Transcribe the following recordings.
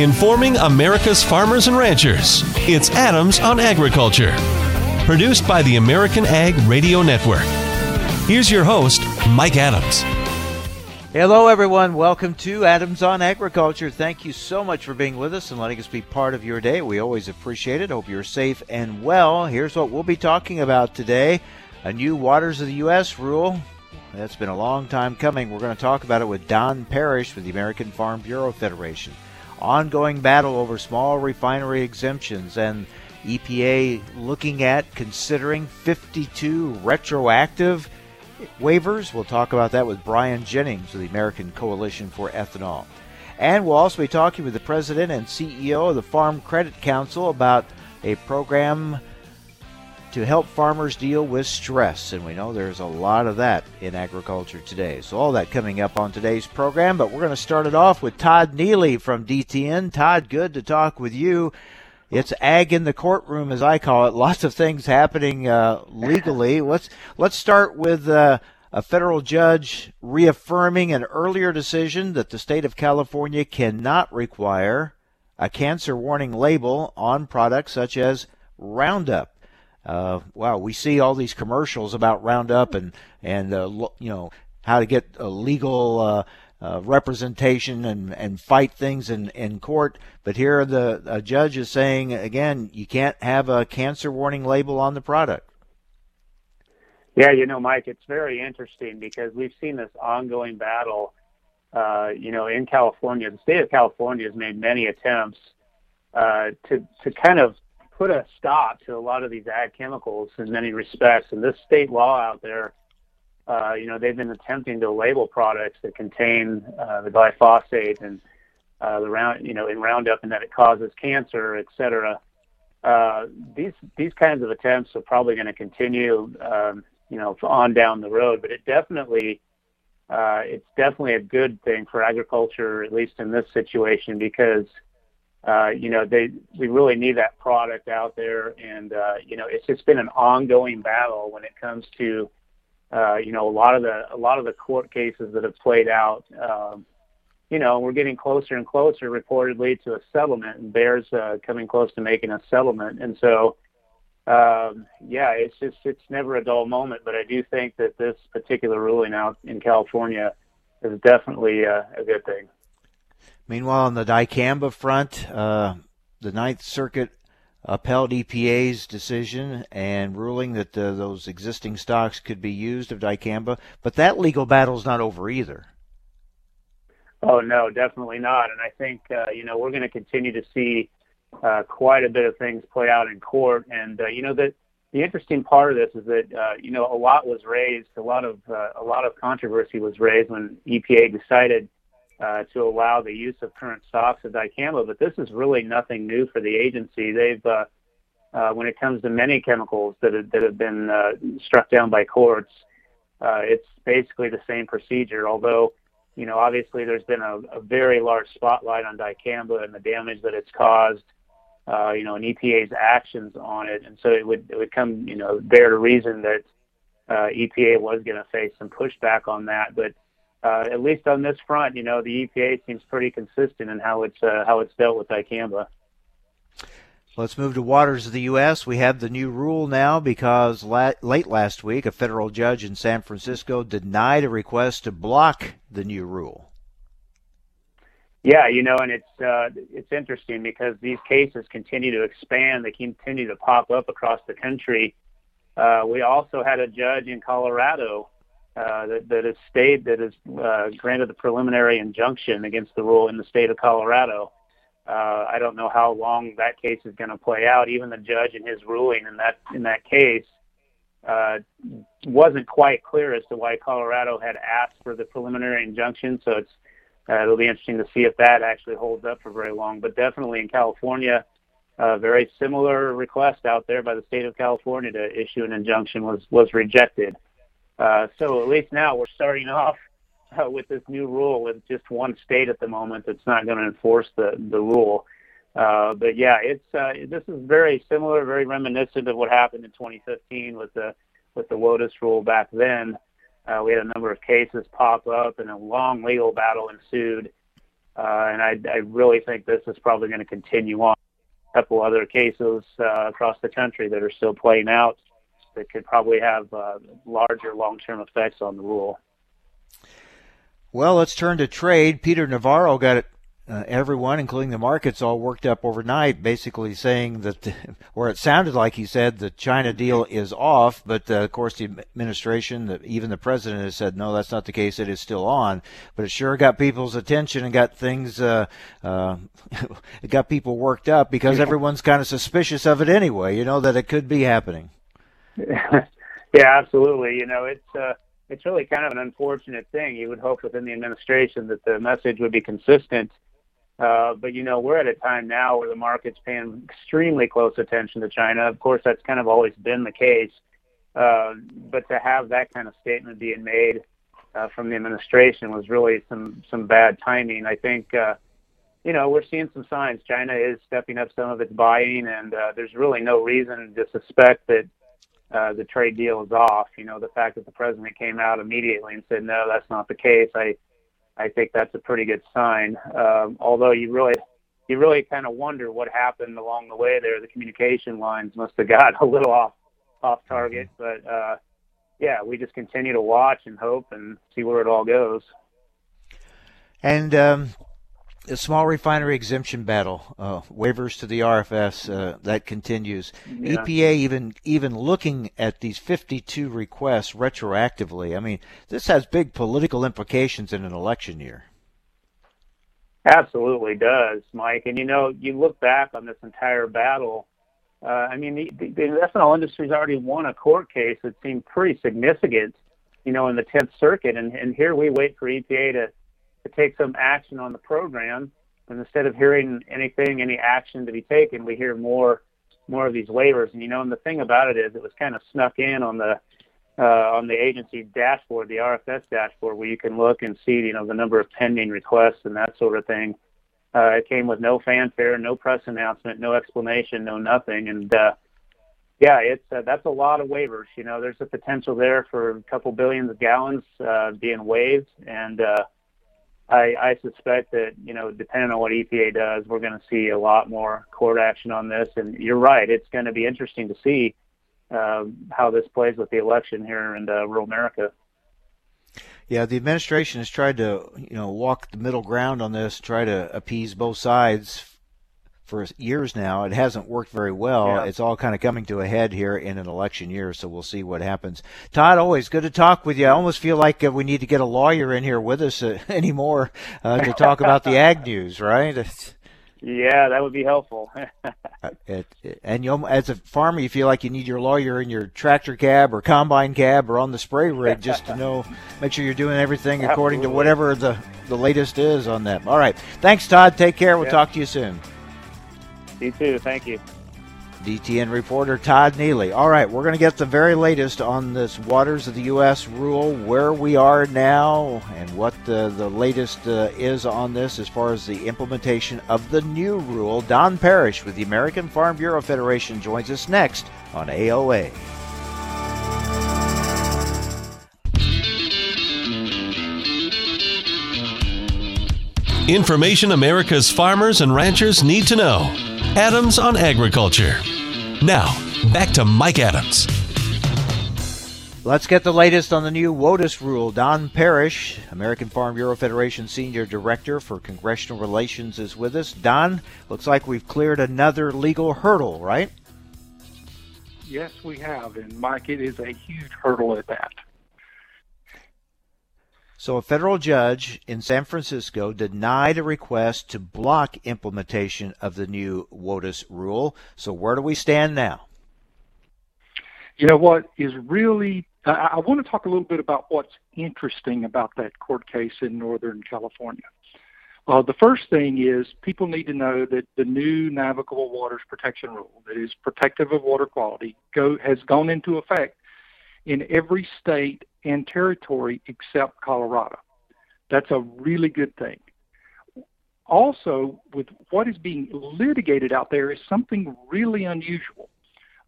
informing America's farmers and ranchers. It's Adams on Agriculture, produced by the American Ag Radio Network. Here's your host, Mike Adams. Hello, everyone. Welcome to Adams on Agriculture. Thank you so much for being with us and letting us be part of your day. We always appreciate it. Hope you're safe and well. Here's what we'll be talking about today a new Waters of the U.S. rule that's been a long time coming. We're going to talk about it with Don Parrish with the American Farm Bureau Federation. Ongoing battle over small refinery exemptions and EPA looking at considering 52 retroactive waivers. We'll talk about that with Brian Jennings of the American Coalition for Ethanol. And we'll also be talking with the president and CEO of the Farm Credit Council about a program to help farmers deal with stress. And we know there's a lot of that in agriculture today. So, all that coming up on today's program. But we're going to start it off with Todd Neely from DTN. Todd, good to talk with you. It's ag in the courtroom, as I call it. Lots of things happening uh, legally. let's let's start with uh, a federal judge reaffirming an earlier decision that the state of California cannot require a cancer warning label on products such as Roundup. Uh, wow, we see all these commercials about Roundup and and uh, you know how to get a legal uh, uh, representation and, and fight things in, in court. But here the judge is saying again, you can't have a cancer warning label on the product. Yeah, you know, Mike, it's very interesting because we've seen this ongoing battle. Uh, you know, in California, the state of California has made many attempts uh, to to kind of put a stop to a lot of these ag chemicals in many respects. And this state law out there, uh, you know, they've been attempting to label products that contain uh, the glyphosate and uh, the round, you know, in Roundup, and that it causes cancer, et cetera. Uh, these these kinds of attempts are probably going to continue, um, you know, on down the road. But it definitely, uh, it's definitely a good thing for agriculture, at least in this situation, because you know, they we really need that product out there, and uh, you know, it's just been an ongoing battle when it comes to, uh, you know, a lot of the a lot of the court cases that have played out. Um, you know, we're getting closer and closer, reportedly, to a settlement, and uh, coming close to making a settlement, and so. Um, yeah, it's just it's never a dull moment, but I do think that this particular ruling out in California is definitely uh, a good thing. Meanwhile, on the dicamba front, uh, the Ninth Circuit upheld EPA's decision and ruling that uh, those existing stocks could be used of dicamba, but that legal battle is not over either. Oh no, definitely not. And I think uh, you know we're going to continue to see uh, quite a bit of things play out in court. And uh, you know that the interesting part of this is that uh, you know a lot was raised, a lot of uh, a lot of controversy was raised when EPA decided uh, to allow the use of current stocks of dicamba. But this is really nothing new for the agency. They've, uh, uh, when it comes to many chemicals that have, that have been uh, struck down by courts, uh, it's basically the same procedure. Although, you know, obviously there's been a, a very large spotlight on dicamba and the damage that it's caused. Uh, you know, and EPA's actions on it, and so it would it would come, you know, bear to reason that uh, EPA was going to face some pushback on that. But uh, at least on this front, you know, the EPA seems pretty consistent in how it's uh, how it's dealt with dicamba. Let's move to waters of the U.S. We have the new rule now because la- late last week, a federal judge in San Francisco denied a request to block the new rule. Yeah, you know, and it's uh, it's interesting because these cases continue to expand. They continue to pop up across the country. Uh, we also had a judge in Colorado uh, that, that has stayed, that has uh, granted the preliminary injunction against the rule in the state of Colorado. Uh, I don't know how long that case is going to play out. Even the judge in his ruling in that in that case uh, wasn't quite clear as to why Colorado had asked for the preliminary injunction. So it's uh, it'll be interesting to see if that actually holds up for very long. But definitely in California, a very similar request out there by the state of California to issue an injunction was was rejected. Uh, so at least now we're starting off uh, with this new rule with just one state at the moment that's not going to enforce the the rule. Uh, but yeah, it's uh, this is very similar, very reminiscent of what happened in 2015 with the with the WOTUS rule back then. Uh, we had a number of cases pop up, and a long legal battle ensued. Uh, and I, I really think this is probably going to continue on. A couple other cases uh, across the country that are still playing out that could probably have uh, larger long-term effects on the rule. Well, let's turn to trade. Peter Navarro got it uh, everyone, including the markets, all worked up overnight, basically saying that, or it sounded like he said the China deal is off, but uh, of course the administration, the, even the president has said no, that's not the case. It is still on, but it sure got people's attention and got things, uh, uh, it got people worked up because everyone's kind of suspicious of it anyway. You know that it could be happening. yeah, absolutely. You know, it's. Uh it's really kind of an unfortunate thing. You would hope within the administration that the message would be consistent uh, but you know, we're at a time now where the market's paying extremely close attention to China. Of course, that's kind of always been the case. Uh, but to have that kind of statement being made uh, from the administration was really some some bad timing. I think uh, you know we're seeing some signs. China is stepping up some of its buying, and uh, there's really no reason to suspect that uh, the trade deal is off. You know, the fact that the president came out immediately and said no, that's not the case. I I think that's a pretty good sign. Um, although you really you really kind of wonder what happened along the way there. The communication lines must have got a little off off target, but uh, yeah, we just continue to watch and hope and see where it all goes. And um, the small refinery exemption battle, uh, waivers to the RFS, uh, that continues. Yeah. EPA even even looking at these 52 requests retroactively. I mean, this has big political implications in an election year. Absolutely does, Mike. And you know, you look back on this entire battle. Uh, I mean, the, the, the ethanol industry's already won a court case that seemed pretty significant, you know, in the Tenth Circuit, and and here we wait for EPA to to take some action on the program. And instead of hearing anything, any action to be taken, we hear more more of these waivers. And you know, and the thing about it is, it was kind of snuck in on the uh, on the agency dashboard, the RFS dashboard, where you can look and see, you know, the number of pending requests and that sort of thing. Uh, it came with no fanfare, no press announcement, no explanation, no nothing, and uh, yeah, it's uh, that's a lot of waivers. You know, there's a potential there for a couple billions of gallons uh, being waived, and uh, I, I suspect that you know, depending on what EPA does, we're going to see a lot more court action on this. And you're right; it's going to be interesting to see uh, how this plays with the election here in uh, rural America. Yeah, the administration has tried to, you know, walk the middle ground on this, try to appease both sides for years now. It hasn't worked very well. Yeah. It's all kind of coming to a head here in an election year, so we'll see what happens. Todd, always good to talk with you. I almost feel like uh, we need to get a lawyer in here with us uh, anymore uh, to talk about the ag news, right? Yeah, that would be helpful. Uh, it, it, and you, as a farmer, you feel like you need your lawyer in your tractor cab or combine cab or on the spray rig just to know, make sure you're doing everything according to whatever the, the latest is on that. All right. Thanks, Todd. Take care. We'll yeah. talk to you soon. You too. Thank you. DTN reporter Todd Neely. All right, we're going to get the very latest on this Waters of the U.S. rule, where we are now, and what the, the latest uh, is on this as far as the implementation of the new rule. Don Parrish with the American Farm Bureau Federation joins us next on AOA. Information America's farmers and ranchers need to know. Adams on Agriculture. Now, back to Mike Adams. Let's get the latest on the new WOTUS rule. Don Parrish, American Farm Bureau Federation Senior Director for Congressional Relations, is with us. Don, looks like we've cleared another legal hurdle, right? Yes, we have. And Mike, it is a huge hurdle at that. So, a federal judge in San Francisco denied a request to block implementation of the new WOTUS rule. So, where do we stand now? You know what is really, I, want to talk a little bit about what's interesting about that court case in Northern California. Uh, the first thing is people need to know that the new navigable waters protection rule that is protective of water quality go, has gone into effect in every state and territory except Colorado. That's a really good thing. Also, with what is being litigated out there is something really unusual.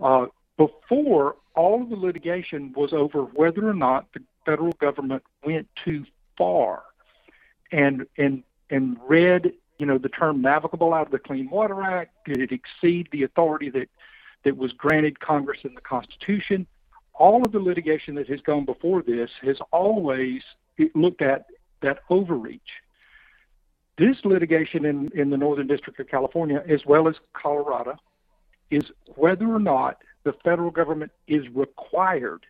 Uh, before, all of the litigation was over whether or not the federal government went too far, and and and read, you know, the term navigable out of the Clean Water Act? Did it exceed the authority that that was granted Congress in the Constitution? All of the litigation that has gone before this has always looked at that overreach. This litigation in, in the Northern District of California, as well as Colorado, is whether or not the federal government is required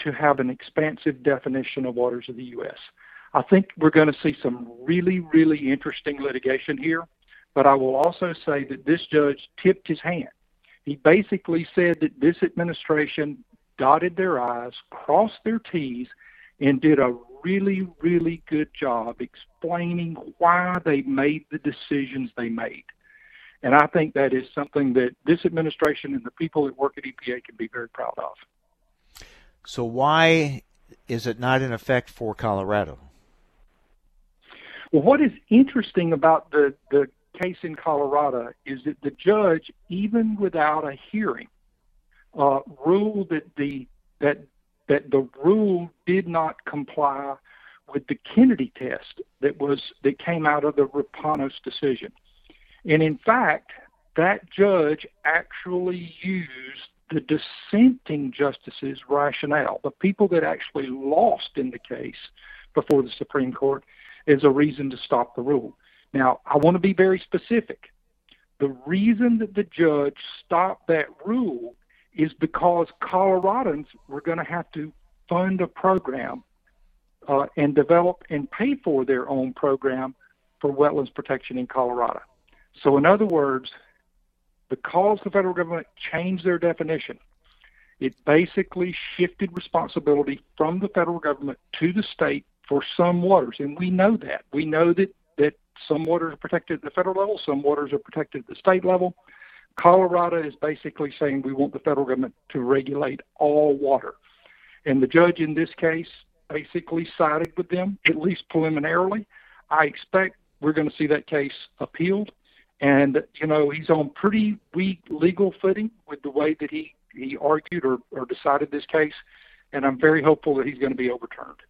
to have an expansive definition of waters of the U.S. I think we're going to see some really, really interesting litigation here, but I will also say that this judge tipped his hand. He basically said that this administration dotted their I's, crossed their T's, and did a really, really good job explaining why they made the decisions they made. And I think that is something that this administration and the people that work at EPA can be very proud of. So, why is it not in effect for Colorado? Well, what is interesting about the, the case in Colorado is that the judge, even without a hearing, uh, ruled that the that that the rule did not comply with the Kennedy test that was that came out of the Rapanos decision. And in fact, that judge actually used the dissenting justices' rationale, the people that actually lost in the case before the Supreme Court, as a reason to stop the rule. Now, I want to be very specific. The reason that the judge stopped that rule is because Coloradans were going to have to fund a program uh, and develop and pay for their own program for wetlands protection in Colorado. So, in other words, because the federal government changed their definition, it basically shifted responsibility from the federal government to the state for some waters. And we know that. We know that, that some waters are protected at the federal level, some waters are protected at the state level. Colorado is basically saying we want the federal government to regulate all water. And the judge in this case basically sided with them, at least preliminarily. I expect we're going to see that case appealed. And, you know, he's on pretty weak legal footing with the way that he, he argued or, or decided this case. And I'm very hopeful that he's going to be overturned.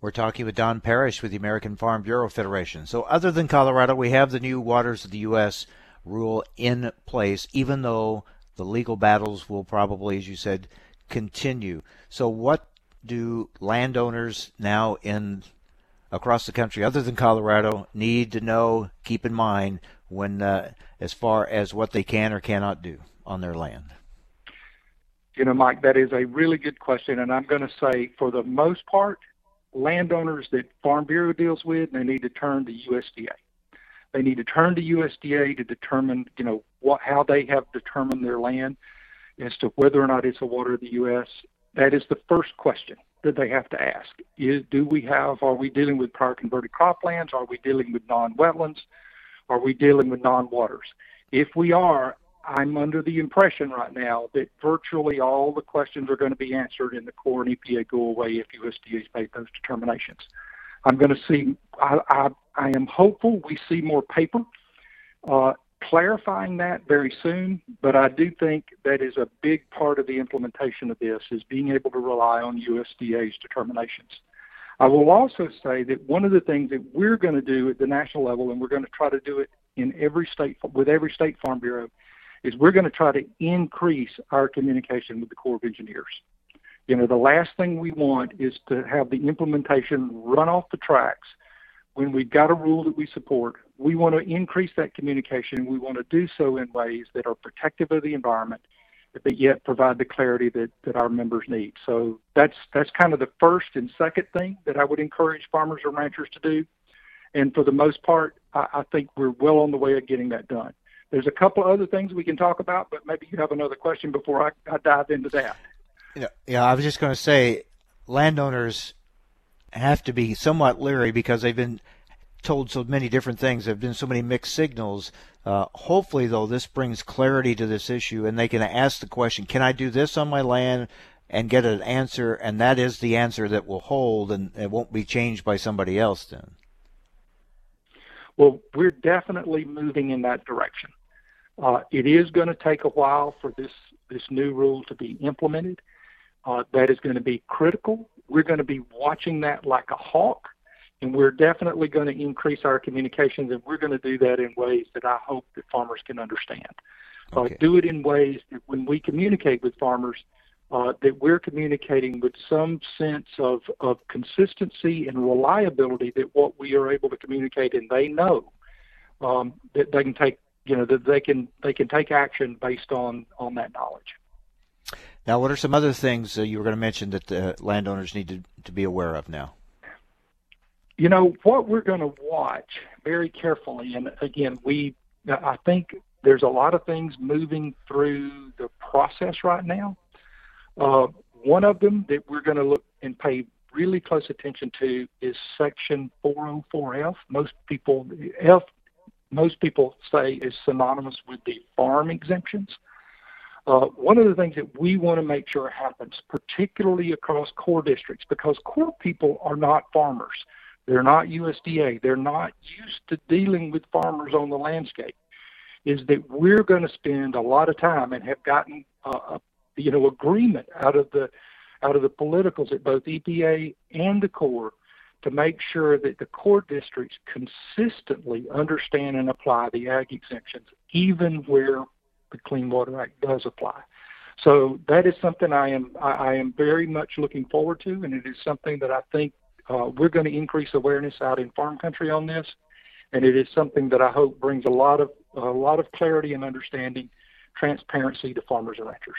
We're talking with Don Parrish with the American Farm Bureau Federation. So, other than Colorado, we have the new Waters of the U.S. rule in place, even though the legal battles will probably, as you said, continue. So, what do landowners now in across the country, other than Colorado, need to know, keep in mind when, uh, as far as what they can or cannot do on their land? You know, Mike, that is a really good question, and I'm going to say, for the most part, landowners that Farm Bureau deals with, they need to turn to USDA. They need to turn to USDA to determine, you know, what how they have determined their land as to whether or not it's a water of the U.S. That is the first question that they have to ask. Is do we have? Are we dealing with prior converted croplands? Are we dealing with non-wetlands? Are we dealing with non-waters? If we are, I'm under the impression right now that virtually all the questions are going to be answered in the Corps and EPA go away if USDA's made those determinations. I'm going to see. I, I, I am hopeful we see more paper uh, clarifying that very soon. But I do think that is a big part of the implementation of this is being able to rely on USDA's determinations. I will also say that one of the things that we're going to do at the national level, and we're going to try to do it in every state with every state farm bureau, is we're going to try to increase our communication with the Corps of Engineers. You know, the last thing we want is to have the implementation run off the tracks when we've got a rule that we support. We want to increase that communication. We want to do so in ways that are protective of the environment, but yet provide the clarity that, that our members need. So that's that's kind of the first and second thing that I would encourage farmers and ranchers to do. And for the most part, I, I think we're well on the way of getting that done. There's a couple other things we can talk about, but maybe you have another question before I, I dive into that. Yeah, yeah, I was just going to say landowners have to be somewhat leery because they've been told so many different things. There have been so many mixed signals. Uh, hopefully, though, this brings clarity to this issue and they can ask the question Can I do this on my land? and get an answer, and that is the answer that will hold and it won't be changed by somebody else then. Well, we're definitely moving in that direction. Uh, it is going to take a while for this this new rule to be implemented. Uh, that is going to be critical. We're going to be watching that like a hawk. And we're definitely going to increase our communications, and we're going to do that in ways that I hope that farmers can understand. Uh, okay. Uh, do it in ways that when we communicate with farmers, uh, that we're communicating with some sense of, of consistency and reliability that what we are able to communicate and they know um, that they can take you know that they can they can take action based on on that knowledge. Now, what are some other things uh, you were going to mention that the landowners need to, to be aware of now? You know what we're going to watch very carefully, and again, we I think there's a lot of things moving through the process right now. Uh, one of them that we're going to look and pay really close attention to is Section 404F. Most people F most people say is synonymous with the farm exemptions. Uh, one of the things that we want to make sure happens, particularly across Corps districts, because Corps people are not farmers. They're not USDA. They're not used to dealing with farmers on the landscape. Is that we're going to spend a lot of time and have gotten uh, you know agreement out of the out of the politicals at both EPA and the Corps to make sure that the Corps districts consistently understand and apply the ag exemptions, even where the Clean Water Act does apply. So that is something I am I, am very much looking forward to, and it is something that I think uh, we're going to increase awareness out in farm country on this, and it is something that I hope brings a lot of a lot of clarity and understanding, transparency to farmers and ranchers.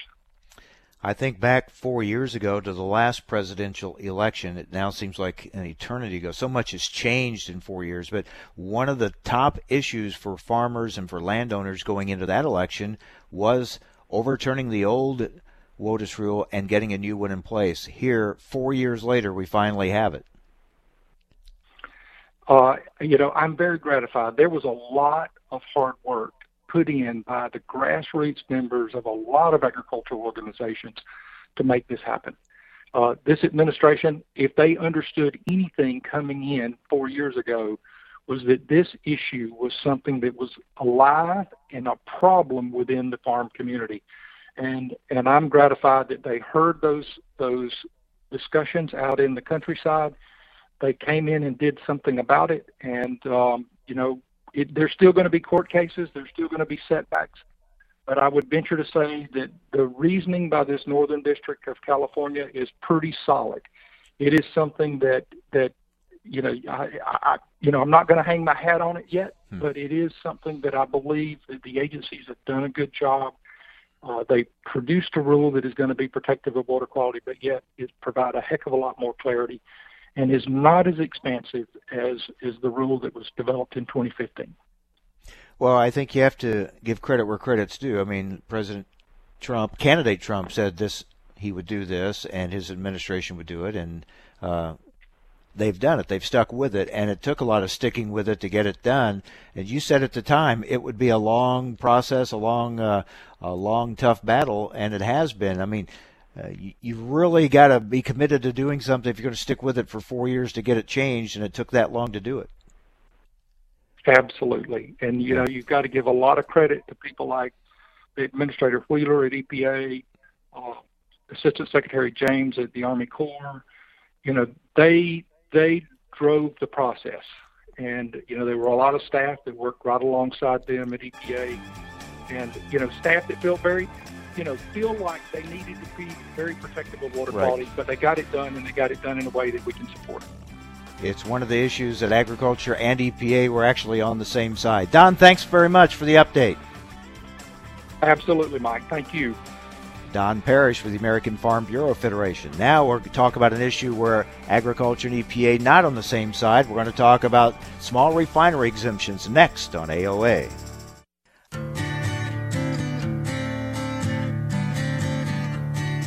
I think back four years ago to the last presidential election. It now seems like an eternity ago. So much has changed in four years. But one of the top issues for farmers and for landowners going into that election was overturning the old WOTUS rule and getting a new one in place. Here, four years later, we finally have it. Uh, you know, I'm very gratified. There was a lot of hard work put in by the grassroots members of a lot of agricultural organizations to make this happen. Uh, this administration, if they understood anything coming in four years ago, was that this issue was something that was alive and a problem within the farm community. And and I'm gratified that they heard those those discussions out in the countryside. They came in and did something about it, and um, you know it, there's still going to be court cases. There's still going to be setbacks. But I would venture to say that the reasoning by this Northern District of California is pretty solid. It is something that that you know I, I you know I'm not going to hang my hat on it yet, hmm. but it is something that I believe that the agencies have done a good job. Uh, they produced a rule that is going to be protective of water quality, but yet it provide a heck of a lot more clarity and is not as expansive as is the rule that was developed in 2015. Well, I think you have to give credit where credit's due. I mean, President Trump, candidate Trump, said this he would do this, and his administration would do it, and uh, they've done it. They've stuck with it, and it took a lot of sticking with it to get it done. And you said at the time it would be a long process, a long, uh, a long, tough battle, and it has been. I mean, uh, you, you've really got to be committed to doing something if you're going to stick with it for four years to get it changed, and it took that long to do it. Absolutely, and you know you've got to give a lot of credit to people like Administrator Wheeler at EPA, uh, Assistant Secretary James at the Army Corps. You know they they drove the process, and you know there were a lot of staff that worked right alongside them at EPA, and you know staff that felt very you know, feel like they needed to be very protective of water right. quality, but they got it done and they got it done in a way that we can support. It. It's one of the issues that agriculture and EPA were actually on the same side. Don, thanks very much for the update. Absolutely, Mike. Thank you. Don Parrish with the American Farm Bureau Federation. Now we're going to talk about an issue where agriculture and EPA not on the same side. We're going to talk about small refinery exemptions next on AOA.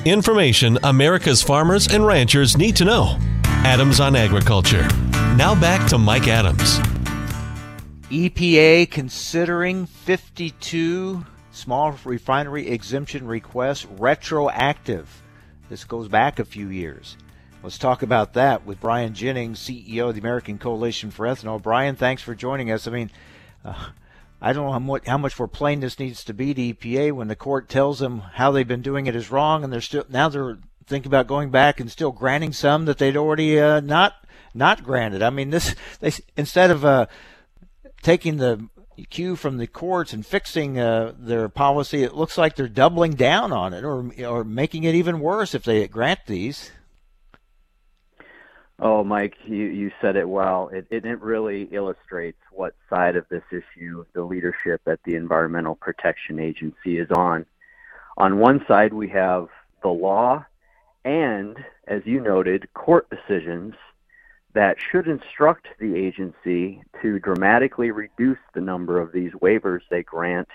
Information America's farmers and ranchers need to know. Adams on Agriculture. Now back to Mike Adams. EPA considering 52 small refinery exemption requests retroactive. This goes back a few years. Let's talk about that with Brian Jennings, CEO of the American Coalition for Ethanol. Brian, thanks for joining us. I mean, uh, I don't know how much, how much more plain this needs to be to EPA when the court tells them how they've been doing it is wrong, and they're still now they're thinking about going back and still granting some that they'd already uh, not not granted. I mean, this they instead of uh, taking the cue from the courts and fixing uh, their policy, it looks like they're doubling down on it or or making it even worse if they grant these. Oh, Mike, you, you said it well. It, it, it really illustrates what side of this issue the leadership at the Environmental Protection Agency is on. On one side, we have the law and, as you noted, court decisions that should instruct the agency to dramatically reduce the number of these waivers they grant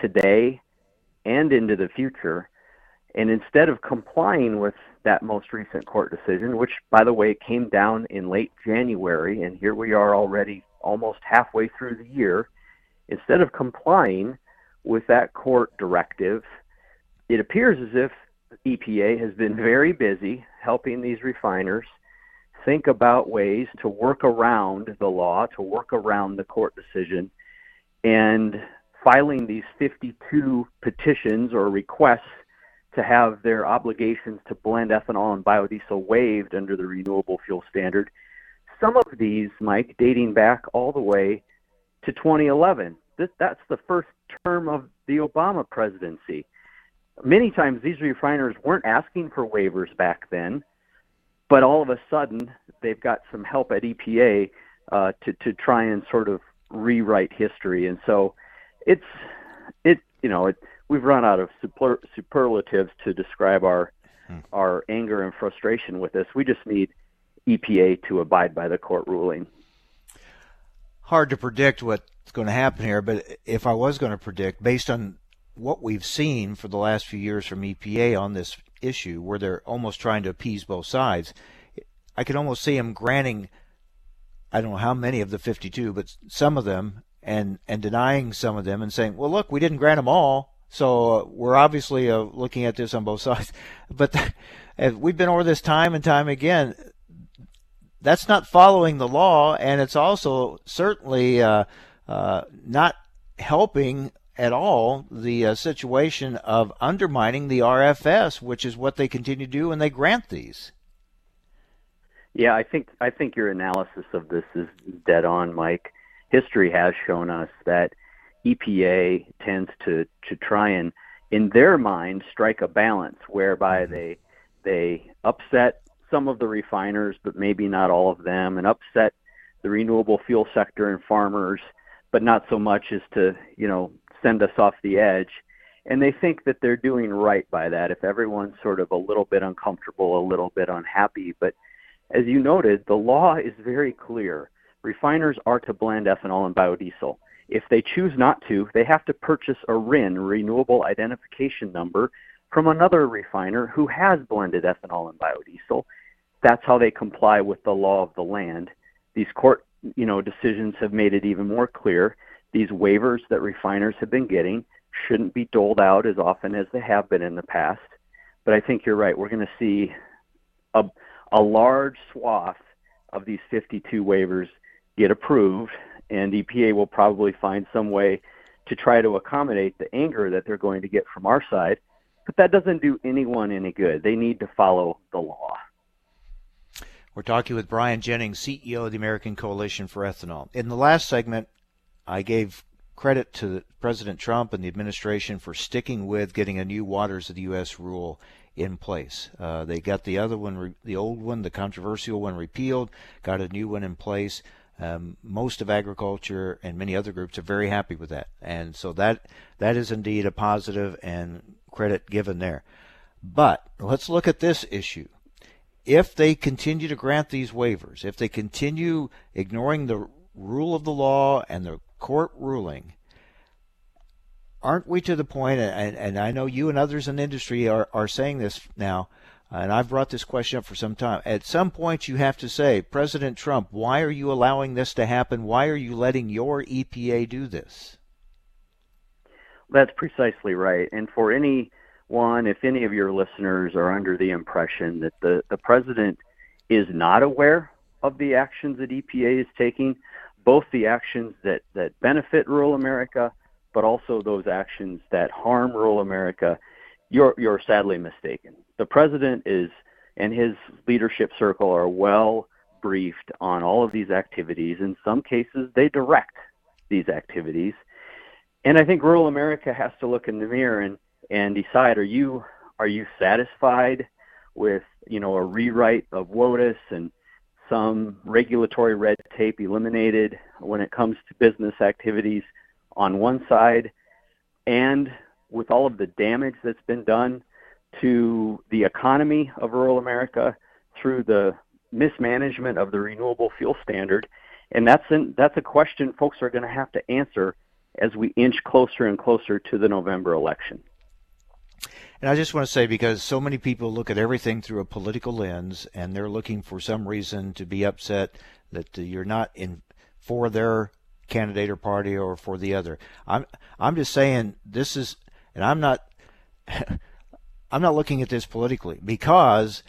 today and into the future. And instead of complying with that most recent court decision, which, by the way, came down in late January, and here we are already almost halfway through the year, instead of complying with that court directive, it appears as if EPA has been very busy helping these refiners think about ways to work around the law, to work around the court decision, and filing these 52 petitions or requests to have their obligations to blend ethanol and biodiesel waived under the renewable fuel standard. Some of these, Mike, dating back all the way to 2011. This, that's the first term of the Obama presidency. Many times these refiners weren't asking for waivers back then, but all of a sudden they've got some help at EPA uh, to to try and sort of rewrite history. And so it's it you know it we've run out of super, superlatives to describe our hmm. our anger and frustration with this. We just need EPA to abide by the court ruling. Hard to predict what's going to happen here, but if I was going to predict, based on what we've seen for the last few years from EPA on this issue, where they're almost trying to appease both sides, I could almost see them granting, I don't know how many of the 52, but some of them, and and denying some of them, and saying, well, look, we didn't grant them all, so uh, we're obviously uh, looking at this on both sides. But we've been over this time and time again. That's not following the law, and it's also certainly uh, uh not helping at all the uh, situation of undermining the RFS, which is what they continue to do when they grant these. Yeah, I think I think your analysis of this is dead on, Mike. History has shown us that EPA tends to to try and, in their mind, strike a balance whereby mm-hmm. they they upset some of the refiners, but maybe not all of them, and upset the renewable fuel sector and farmers, but not so much as to you know send us off the edge. And they think that they're doing right by that. If everyone's sort of a little bit uncomfortable, a little bit unhappy, but as you noted, the law is very clear. Refiners are to blend ethanol and biodiesel. If they choose not to, they have to purchase a RIN, renewable identification number, from another refiner who has blended ethanol and biodiesel. That's how they comply with the law of the land. These court, you know, decisions have made it even more clear. These waivers that refiners have been getting shouldn't be doled out as often as they have been in the past. But I think you're right. We're going to see a, a large swath of these 52 waivers get approved and EPA will probably find some way to try to accommodate the anger that they're going to get from our side. But that doesn't do anyone any good. They need to follow the law. We're talking with Brian Jennings, CEO of the American Coalition for Ethanol. In the last segment, I gave credit to President Trump and the administration for sticking with getting a new Waters of the U.S. rule in place. Uh, they got the other one, the old one, the controversial one repealed, got a new one in place. Um, most of agriculture and many other groups are very happy with that, and so that that is indeed a positive and credit given there. But let's look at this issue. If they continue to grant these waivers, if they continue ignoring the rule of the law and the court ruling, aren't we to the point, and, and I know you and others in industry are, are saying this now, and I've brought this question up for some time. At some point, you have to say, President Trump, why are you allowing this to happen? Why are you letting your EPA do this? That's precisely right. And for anyone, if any of your listeners are under the impression that the, the president is not aware of the actions that EPA is taking, both the actions that, that benefit rural America, but also those actions that harm rural America, you're, you're sadly mistaken the president is and his leadership circle are well briefed on all of these activities. In some cases, they direct these activities. And I think rural America has to look in the mirror and, and decide are you are you satisfied with you know a rewrite of WOTUS and some regulatory red tape eliminated when it comes to business activities on one side, and with all of the damage that's been done to the economy of rural America through the mismanagement of the renewable fuel standard. And that's that's a question folks are going to have to answer as we inch closer and closer to the November election. And I just want to say because so many people look at everything through a political lens and they're looking for some reason to be upset that uh, you're not in for their candidate or party or for the other. I'm I'm just saying this is and I'm not I'm not looking at this politically because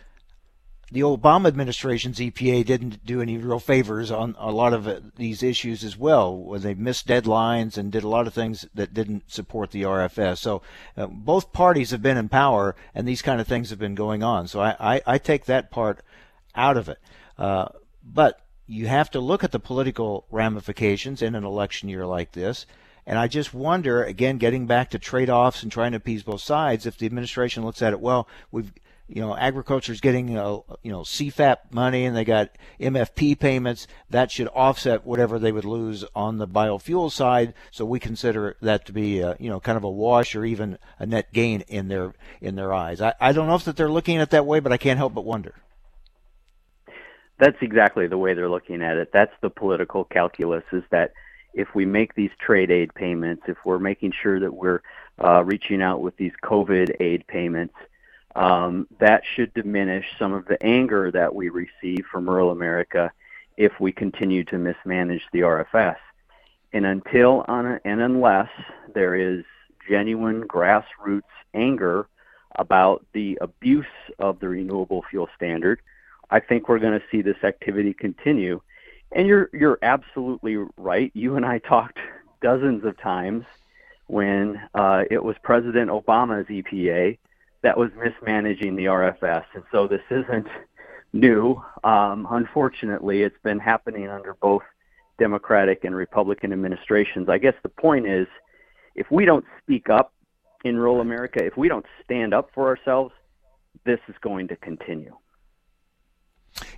the Obama administration's EPA didn't do any real favors on a lot of uh, these issues as well, where they missed deadlines and did a lot of things that didn't support the RFS. So uh, both parties have been in power, and these kind of things have been going on. So I, I, I take that part out of it. Uh, but you have to look at the political ramifications in an election year like this. And I just wonder, again, getting back to trade offs and trying to appease both sides, if the administration looks at it, well, we've you know, agriculture is getting, uh, you know, CFAP money and they got MFP payments. That should offset whatever they would lose on the biofuel side. So we consider that to be, uh, you know, kind of a wash or even a net gain in their in their eyes. I, I don't know if that they're looking at it that way, but I can't help but wonder. That's exactly the way they're looking at it. That's the political calculus. Is that if we make these trade aid payments, if we're making sure that we're uh, reaching out with these COVID aid payments um, that should diminish some of the anger that we receive from rural America if we continue to mismanage the RFS. And until and unless there is genuine grassroots anger about the abuse of the renewable fuel standard, I think we're going to see this activity continue. And you're you're absolutely right. You and I talked dozens of times when uh, it was President Obama's EPA that was mismanaging the RFS. And so this isn't new. Um, unfortunately, it's been happening under both Democratic and Republican administrations. I guess the point is if we don't speak up in rural America, if we don't stand up for ourselves, this is going to continue.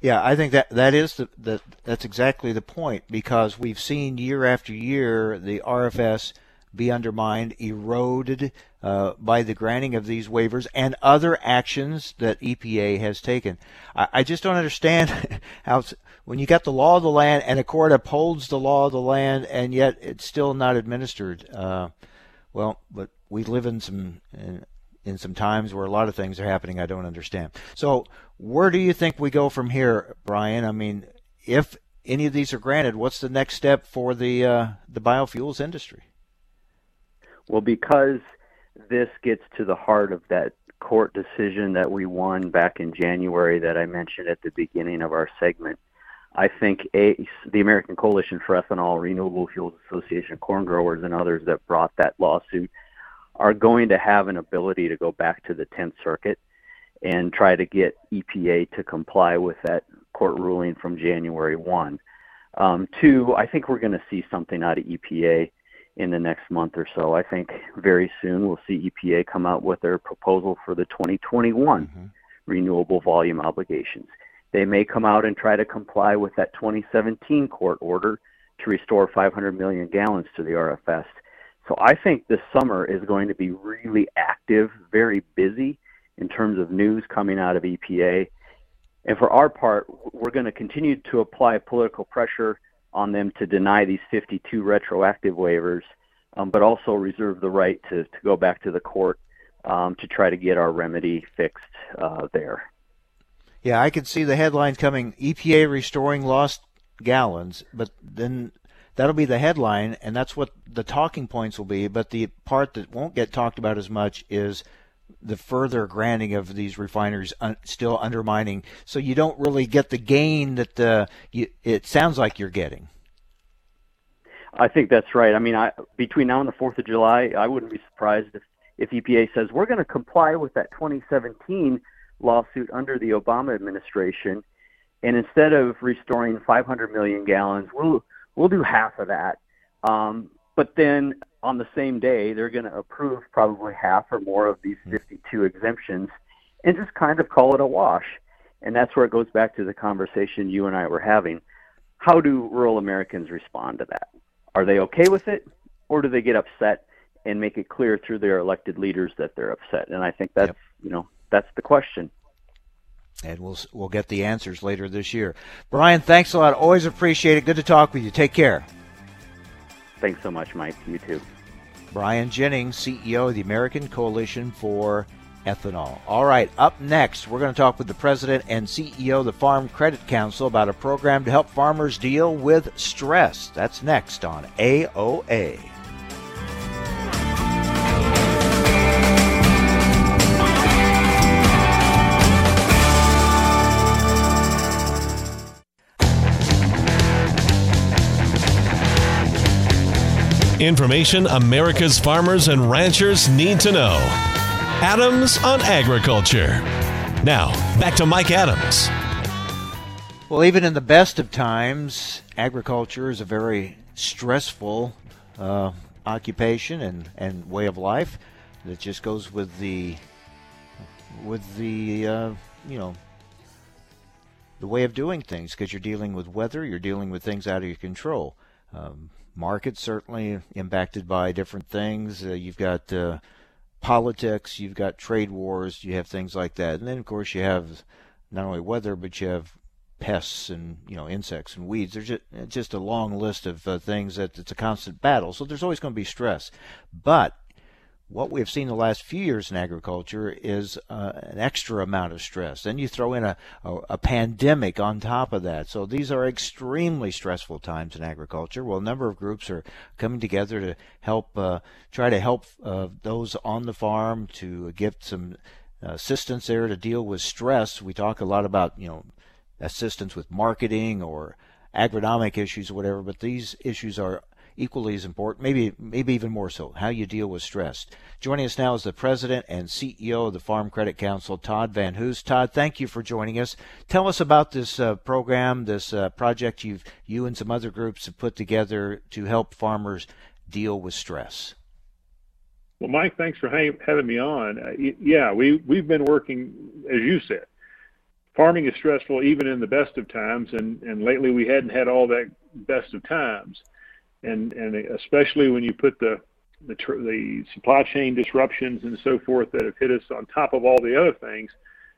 Yeah, I think that that is the, the that's exactly the point because we've seen year after year the RFS be undermined, eroded uh, by the granting of these waivers and other actions that EPA has taken. I, I just don't understand how when you got the law of the land and a court upholds the law of the land and yet it's still not administered. Uh, well, but we live in some in, in some times where a lot of things are happening I don't understand. So where do you think we go from here, Brian? I mean, if any of these are granted, what's the next step for the uh, the biofuels industry? Well, because this gets to the heart of that court decision that we won back in January that I mentioned at the beginning of our segment. I think ACE, the American Coalition for Ethanol, Renewable Fuels Association, corn growers, and others that brought that lawsuit are going to have an ability to go back to the 10th Circuit and try to get EPA to comply with that court ruling from January 1. Um, two, I think we're going to see something out of EPA in the next month or so. I think very soon we'll see EPA come out with their proposal for the 2021 mm-hmm. renewable volume obligations. They may come out and try to comply with that 2017 court order to restore 500 million gallons to the RFS. So I think this summer is going to be really active, very busy in terms of news coming out of EPA. And for our part, we're going to continue to apply political pressure on them to deny these 52 retroactive waivers, um, but also reserve the right to, to go back to the court um, to try to get our remedy fixed uh, there. Yeah, I could see the headlines coming EPA restoring lost gallons, but then that'll be the headline, and that's what the talking points will be. But the part that won't get talked about as much is the further granting of these refineries un- still undermining. So you don't really get the gain that uh, you, it sounds like you're getting. I think that's right. I mean, I, between now and the Fourth of July, I wouldn't be surprised if, if EPA says we're going to comply with that 2017 lawsuit under the Obama administration, and instead of restoring 500 million gallons, we'll we'll do half of that. Um, but then on the same day, they're going to approve probably half or more of these 52 exemptions, and just kind of call it a wash. And that's where it goes back to the conversation you and I were having. How do rural Americans respond to that? Are they okay with it, or do they get upset and make it clear through their elected leaders that they're upset? And I think that's yep. you know that's the question. And we'll we'll get the answers later this year. Brian, thanks a lot. Always appreciate it. Good to talk with you. Take care. Thanks so much, Mike. You too. Brian Jennings, CEO of the American Coalition for Ethanol. All right, up next, we're going to talk with the president and CEO of the Farm Credit Council about a program to help farmers deal with stress. That's next on AOA. Information America's farmers and ranchers need to know. Adams on Agriculture. Now, back to Mike Adams. Well, even in the best of times, agriculture is a very stressful uh, occupation and, and way of life that just goes with the with the uh, you know the way of doing things because you're dealing with weather, you're dealing with things out of your control. Um, markets certainly impacted by different things. Uh, you've got uh, politics, you've got trade wars, you have things like that, and then of course you have not only weather, but you have pests and you know insects and weeds. There's just, just a long list of uh, things that it's a constant battle. So there's always going to be stress, but what we've seen the last few years in agriculture is uh, an extra amount of stress. Then you throw in a, a, a, pandemic on top of that. So these are extremely stressful times in agriculture. Well, a number of groups are coming together to help, uh, try to help uh, those on the farm to give some assistance there to deal with stress. We talk a lot about, you know, assistance with marketing or agronomic issues or whatever, but these issues are equally as important, maybe maybe even more so, how you deal with stress. Joining us now is the president and CEO of the Farm Credit Council, Todd Van Hoose. Todd, thank you for joining us. Tell us about this uh, program, this uh, project you've you and some other groups have put together to help farmers deal with stress. Well, Mike, thanks for having me on. Uh, yeah, we we've been working, as you said. Farming is stressful even in the best of times, and, and lately we hadn't had all that best of times and and especially when you put the the, the supply chain disruptions and so forth that have hit us on top of all the other things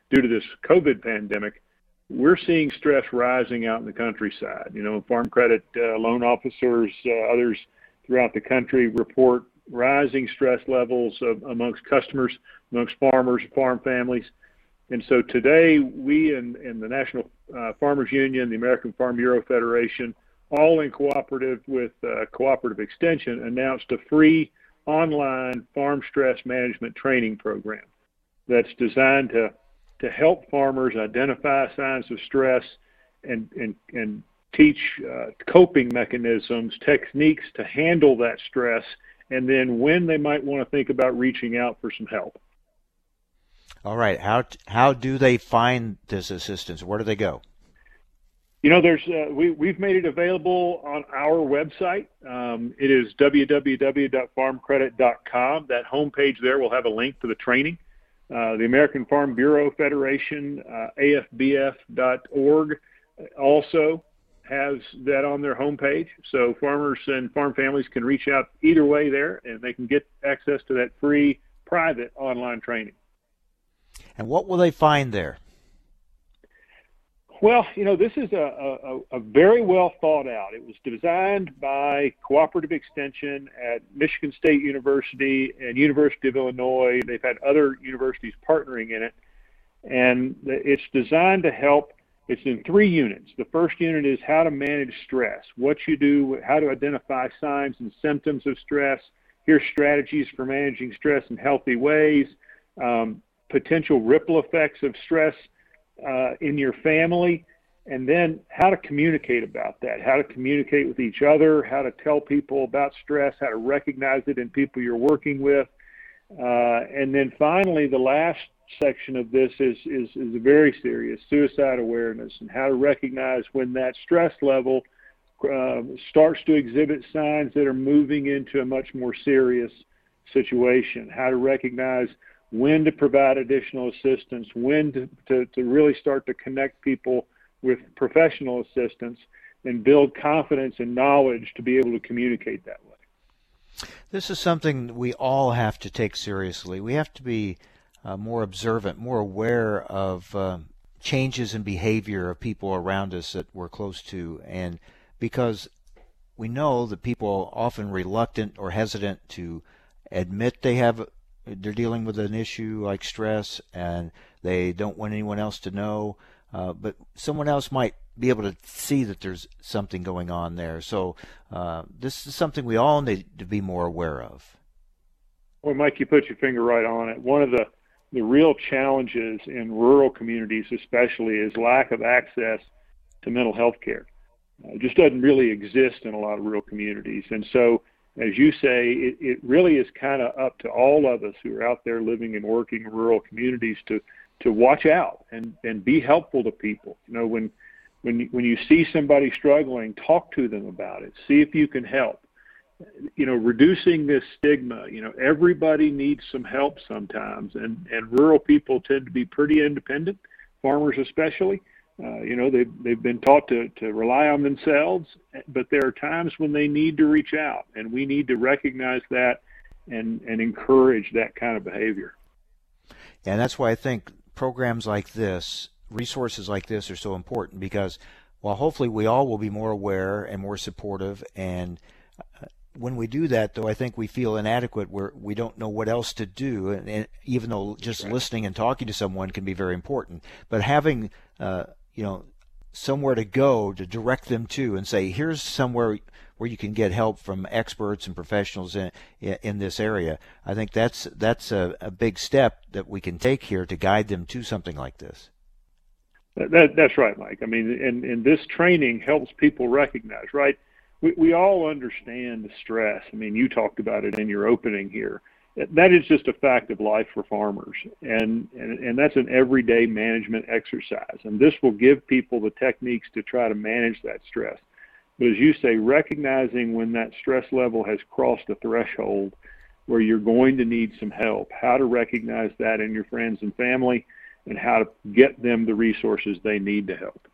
due to this COVID pandemic, we're seeing stress rising out in the countryside. You know, farm credit uh, loan officers, uh, others throughout the country report rising stress levels of, amongst customers, amongst farmers, farm families. And so today, we and the National uh, Farmers Union, the American Farm Bureau Federation, all in cooperative with uh, Cooperative Extension, announced a free online farm stress management training program that's designed to to help farmers identify signs of stress and and and teach uh, coping mechanisms, techniques to handle that stress, and then when they might want to think about reaching out for some help. All right, how how do they find this assistance? Where do they go? You know, there's uh, we we've made it available on our website. Um, it is www.farmcredit.com. That homepage there will have a link to the training. Uh, the American Farm Bureau Federation, uh, AFBF.org, also has that on their homepage. So farmers and farm families can reach out either way there, and they can get access to that free private online training. And what will they find there? Well, you know, this is a, a, a, very well thought out. It was designed by Cooperative Extension at Michigan State University and University of Illinois. They've had other universities partnering in it. And it's designed to help. It's in three units. The first unit is how to manage stress, what you do, how to identify signs and symptoms of stress. Here's strategies for managing stress in healthy ways, um, potential ripple effects of stress uh, in your family, and then how to communicate about that, how to communicate with each other, how to tell people about stress, how to recognize it in people you're working with. Uh, and then finally, the last section of this is, is, is very serious suicide awareness and how to recognize when that stress level uh, starts to exhibit signs that are moving into a much more serious situation, how to recognize when to provide additional assistance, when to, to, to really start to connect people with professional assistance and build confidence and knowledge to be able to communicate that way. This is something we all have to take seriously. We have to be uh, more observant, more aware of uh, changes in behavior of people around us that we're close to, and because we know that people are often reluctant or hesitant to admit they have they're dealing with an issue like stress and they don't want anyone else to know uh, but someone else might be able to see that there's something going on there. So uh, this is something we all need to be more aware of. Well mike you put your finger right on it. One of the the real challenges in rural communities especially is lack of access to mental health care. Uh, it just doesn't really exist in a lot of rural communities. And so as you say, it, it really is kind of up to all of us who are out there living and working in rural communities to to watch out and and be helpful to people. You know, when when when you see somebody struggling, talk to them about it. See if you can help. You know, reducing this stigma. You know, everybody needs some help sometimes, and and rural people tend to be pretty independent, farmers especially. Uh, you know, they've, they've been taught to, to rely on themselves, but there are times when they need to reach out, and we need to recognize that and, and encourage that kind of behavior. And that's why I think programs like this, resources like this, are so important because while hopefully we all will be more aware and more supportive and uh, when we do that, though, I think we feel inadequate where we don't know what else to do. And, and even though just right. listening and talking to someone can be very important, but having uh, you know, somewhere to go to direct them to and say, here's somewhere where you can get help from experts and professionals in, in this area. I think that's that's a, a big step that we can take here to guide them to something like this. That, that's right, Mike. I mean, and, and this training helps people recognize, right? We, we all understand the stress. I mean, you talked about it in your opening here that is just a fact of life for farmers. And, and and that's an everyday management exercise. And this will give people the techniques to try to manage that stress. But as you say recognizing when that stress level has crossed a threshold where you're going to need some help how to recognize that in your friends and family and how to get them the resources they need to help.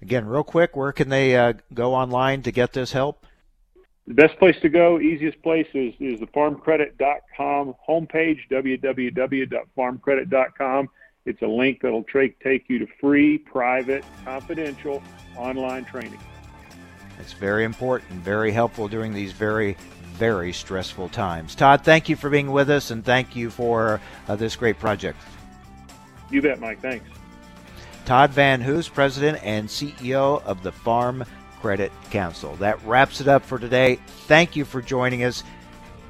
Again real quick where can they uh, go online to get this help the best place to go, easiest place is, is the farmcredit.com homepage, www.farmcredit.com. It's a link that'll tra- take you to free, private, confidential online training. It's very important, very helpful during these very, very stressful times. Todd, thank you for being with us and thank you for uh, this great project. You bet, Mike. Thanks. Todd Van Hoose, President and CEO of the Farm Credit Council. That wraps it up for today. Thank you for joining us.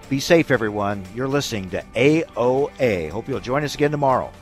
Be safe, everyone. You're listening to AOA. Hope you'll join us again tomorrow.